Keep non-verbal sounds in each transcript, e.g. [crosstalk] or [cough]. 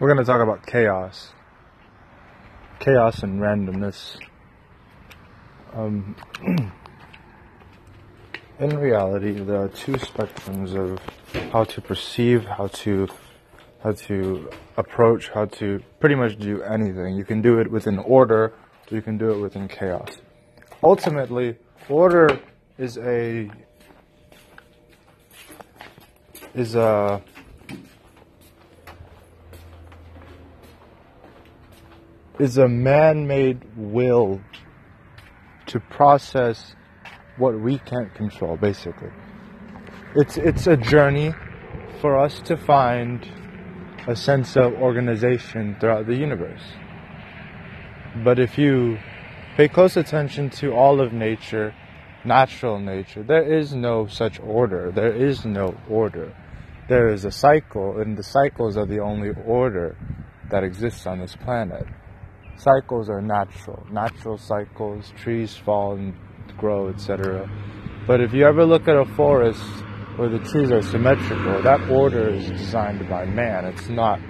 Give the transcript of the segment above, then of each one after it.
We're going to talk about chaos. Chaos and randomness. Um, [clears throat] in reality, there are two spectrums of how to perceive, how to how to approach, how to pretty much do anything. You can do it within order, or you can do it within chaos. Ultimately, order is a is a is a man-made will to process what we can't control basically. It's it's a journey for us to find a sense of organization throughout the universe. But if you pay close attention to all of nature natural nature there is no such order. There is no order. There is a cycle and the cycles are the only order that exists on this planet cycles are natural, natural cycles, trees fall and grow, etc. But if you ever look at a forest where the trees are symmetrical, that order is designed by man. It's not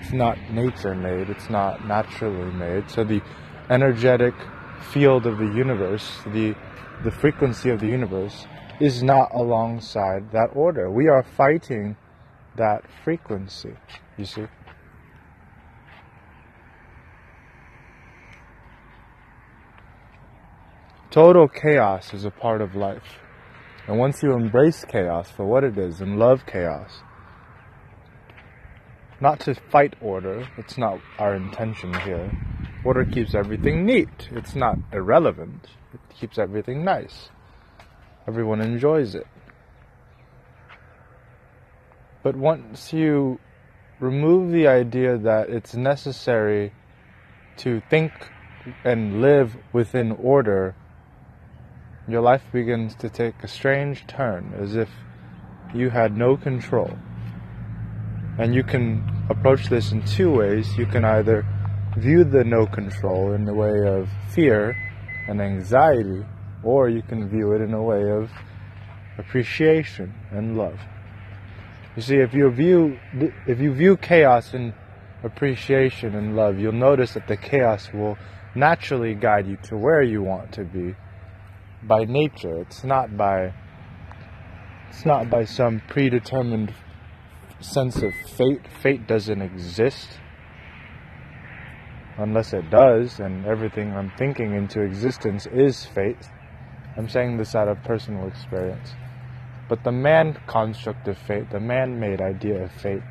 it's not nature made, it's not naturally made. So the energetic field of the universe, the the frequency of the universe is not alongside that order. We are fighting that frequency, you see. Total chaos is a part of life. And once you embrace chaos for what it is and love chaos, not to fight order, it's not our intention here. Order keeps everything neat, it's not irrelevant, it keeps everything nice. Everyone enjoys it. But once you remove the idea that it's necessary to think and live within order, your life begins to take a strange turn as if you had no control. And you can approach this in two ways. You can either view the no control in the way of fear and anxiety, or you can view it in a way of appreciation and love. You see, if you view if you view chaos in appreciation and love, you'll notice that the chaos will naturally guide you to where you want to be by nature. It's not by it's not by some predetermined sense of fate. Fate doesn't exist unless it does, and everything I'm thinking into existence is fate. I'm saying this out of personal experience. But the man construct of fate, the man made idea of fate,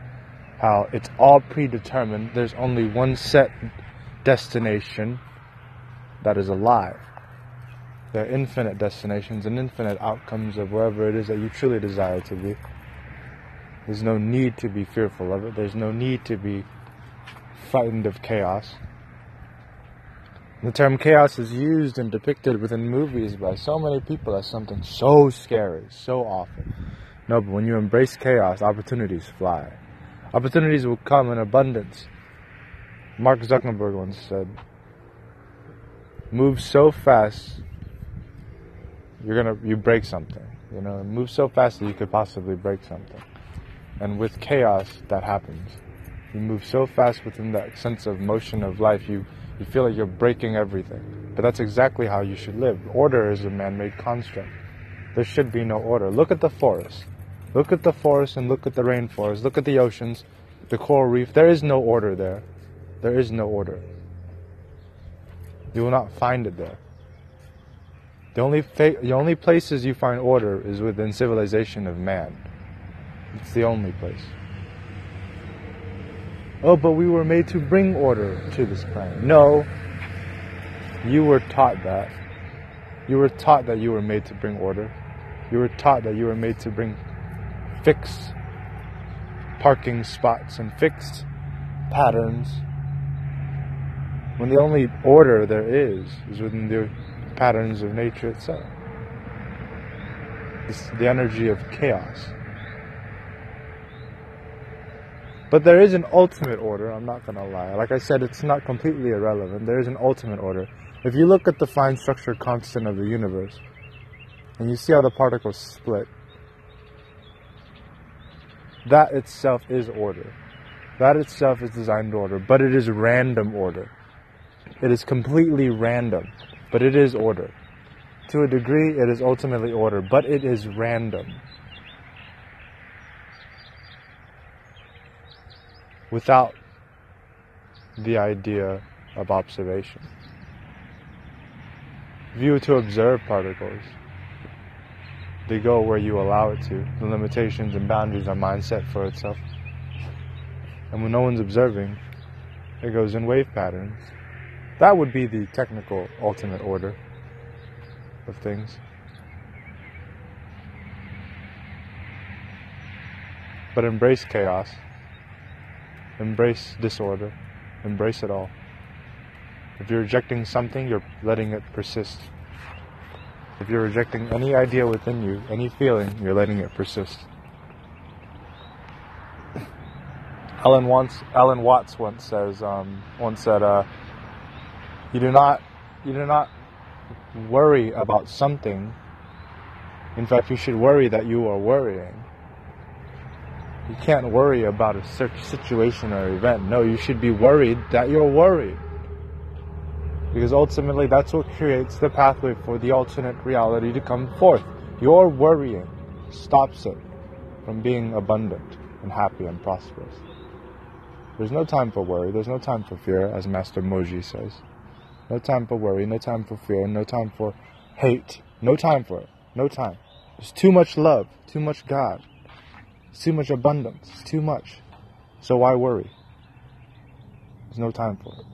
how it's all predetermined, there's only one set destination that is alive. There are infinite destinations and infinite outcomes of wherever it is that you truly desire to be. There's no need to be fearful of it. There's no need to be frightened of chaos. The term chaos is used and depicted within movies by so many people as something so scary, so awful. No, but when you embrace chaos, opportunities fly. Opportunities will come in abundance. Mark Zuckerberg once said, Move so fast you're gonna you break something. You know, move so fast that you could possibly break something. And with chaos, that happens. You move so fast within that sense of motion of life, you you feel like you're breaking everything. But that's exactly how you should live. Order is a man-made construct. There should be no order. Look at the forest. Look at the forest and look at the rainforest. Look at the oceans, the coral reef. There is no order there. There is no order. You will not find it there. The only, the only places you find order is within civilization of man. It's the only place. Oh, but we were made to bring order to this planet. No, you were taught that. You were taught that you were made to bring order. You were taught that you were made to bring fixed parking spots and fixed patterns. When the only order there is is within the patterns of nature itself. It's the energy of chaos. But there is an ultimate order, I'm not to lie. Like I said, it's not completely irrelevant. There is an ultimate order. If you look at the fine structure constant of the universe, and you see how the particles split, that itself is order. That itself is designed order, but it is random order. It is completely random, but it is order. To a degree, it is ultimately order, but it is random. Without the idea of observation. View to observe particles, they go where you allow it to. The limitations and boundaries are mind set for itself. And when no one's observing, it goes in wave patterns. That would be the technical ultimate order of things. But embrace chaos, embrace disorder, embrace it all. If you're rejecting something, you're letting it persist. If you're rejecting any idea within you, any feeling, you're letting it persist. Alan once, Alan Watts once says, um, once said, uh, "You do not, you do not worry about something. In fact, you should worry that you are worrying. You can't worry about a situation or event. No, you should be worried that you're worried." Because ultimately, that's what creates the pathway for the alternate reality to come forth. Your worrying stops it from being abundant and happy and prosperous. There's no time for worry, there's no time for fear, as Master Moji says. No time for worry, no time for fear, no time for hate. No time for it. No time. There's too much love, too much God, it's too much abundance, it's too much. So why worry? There's no time for it.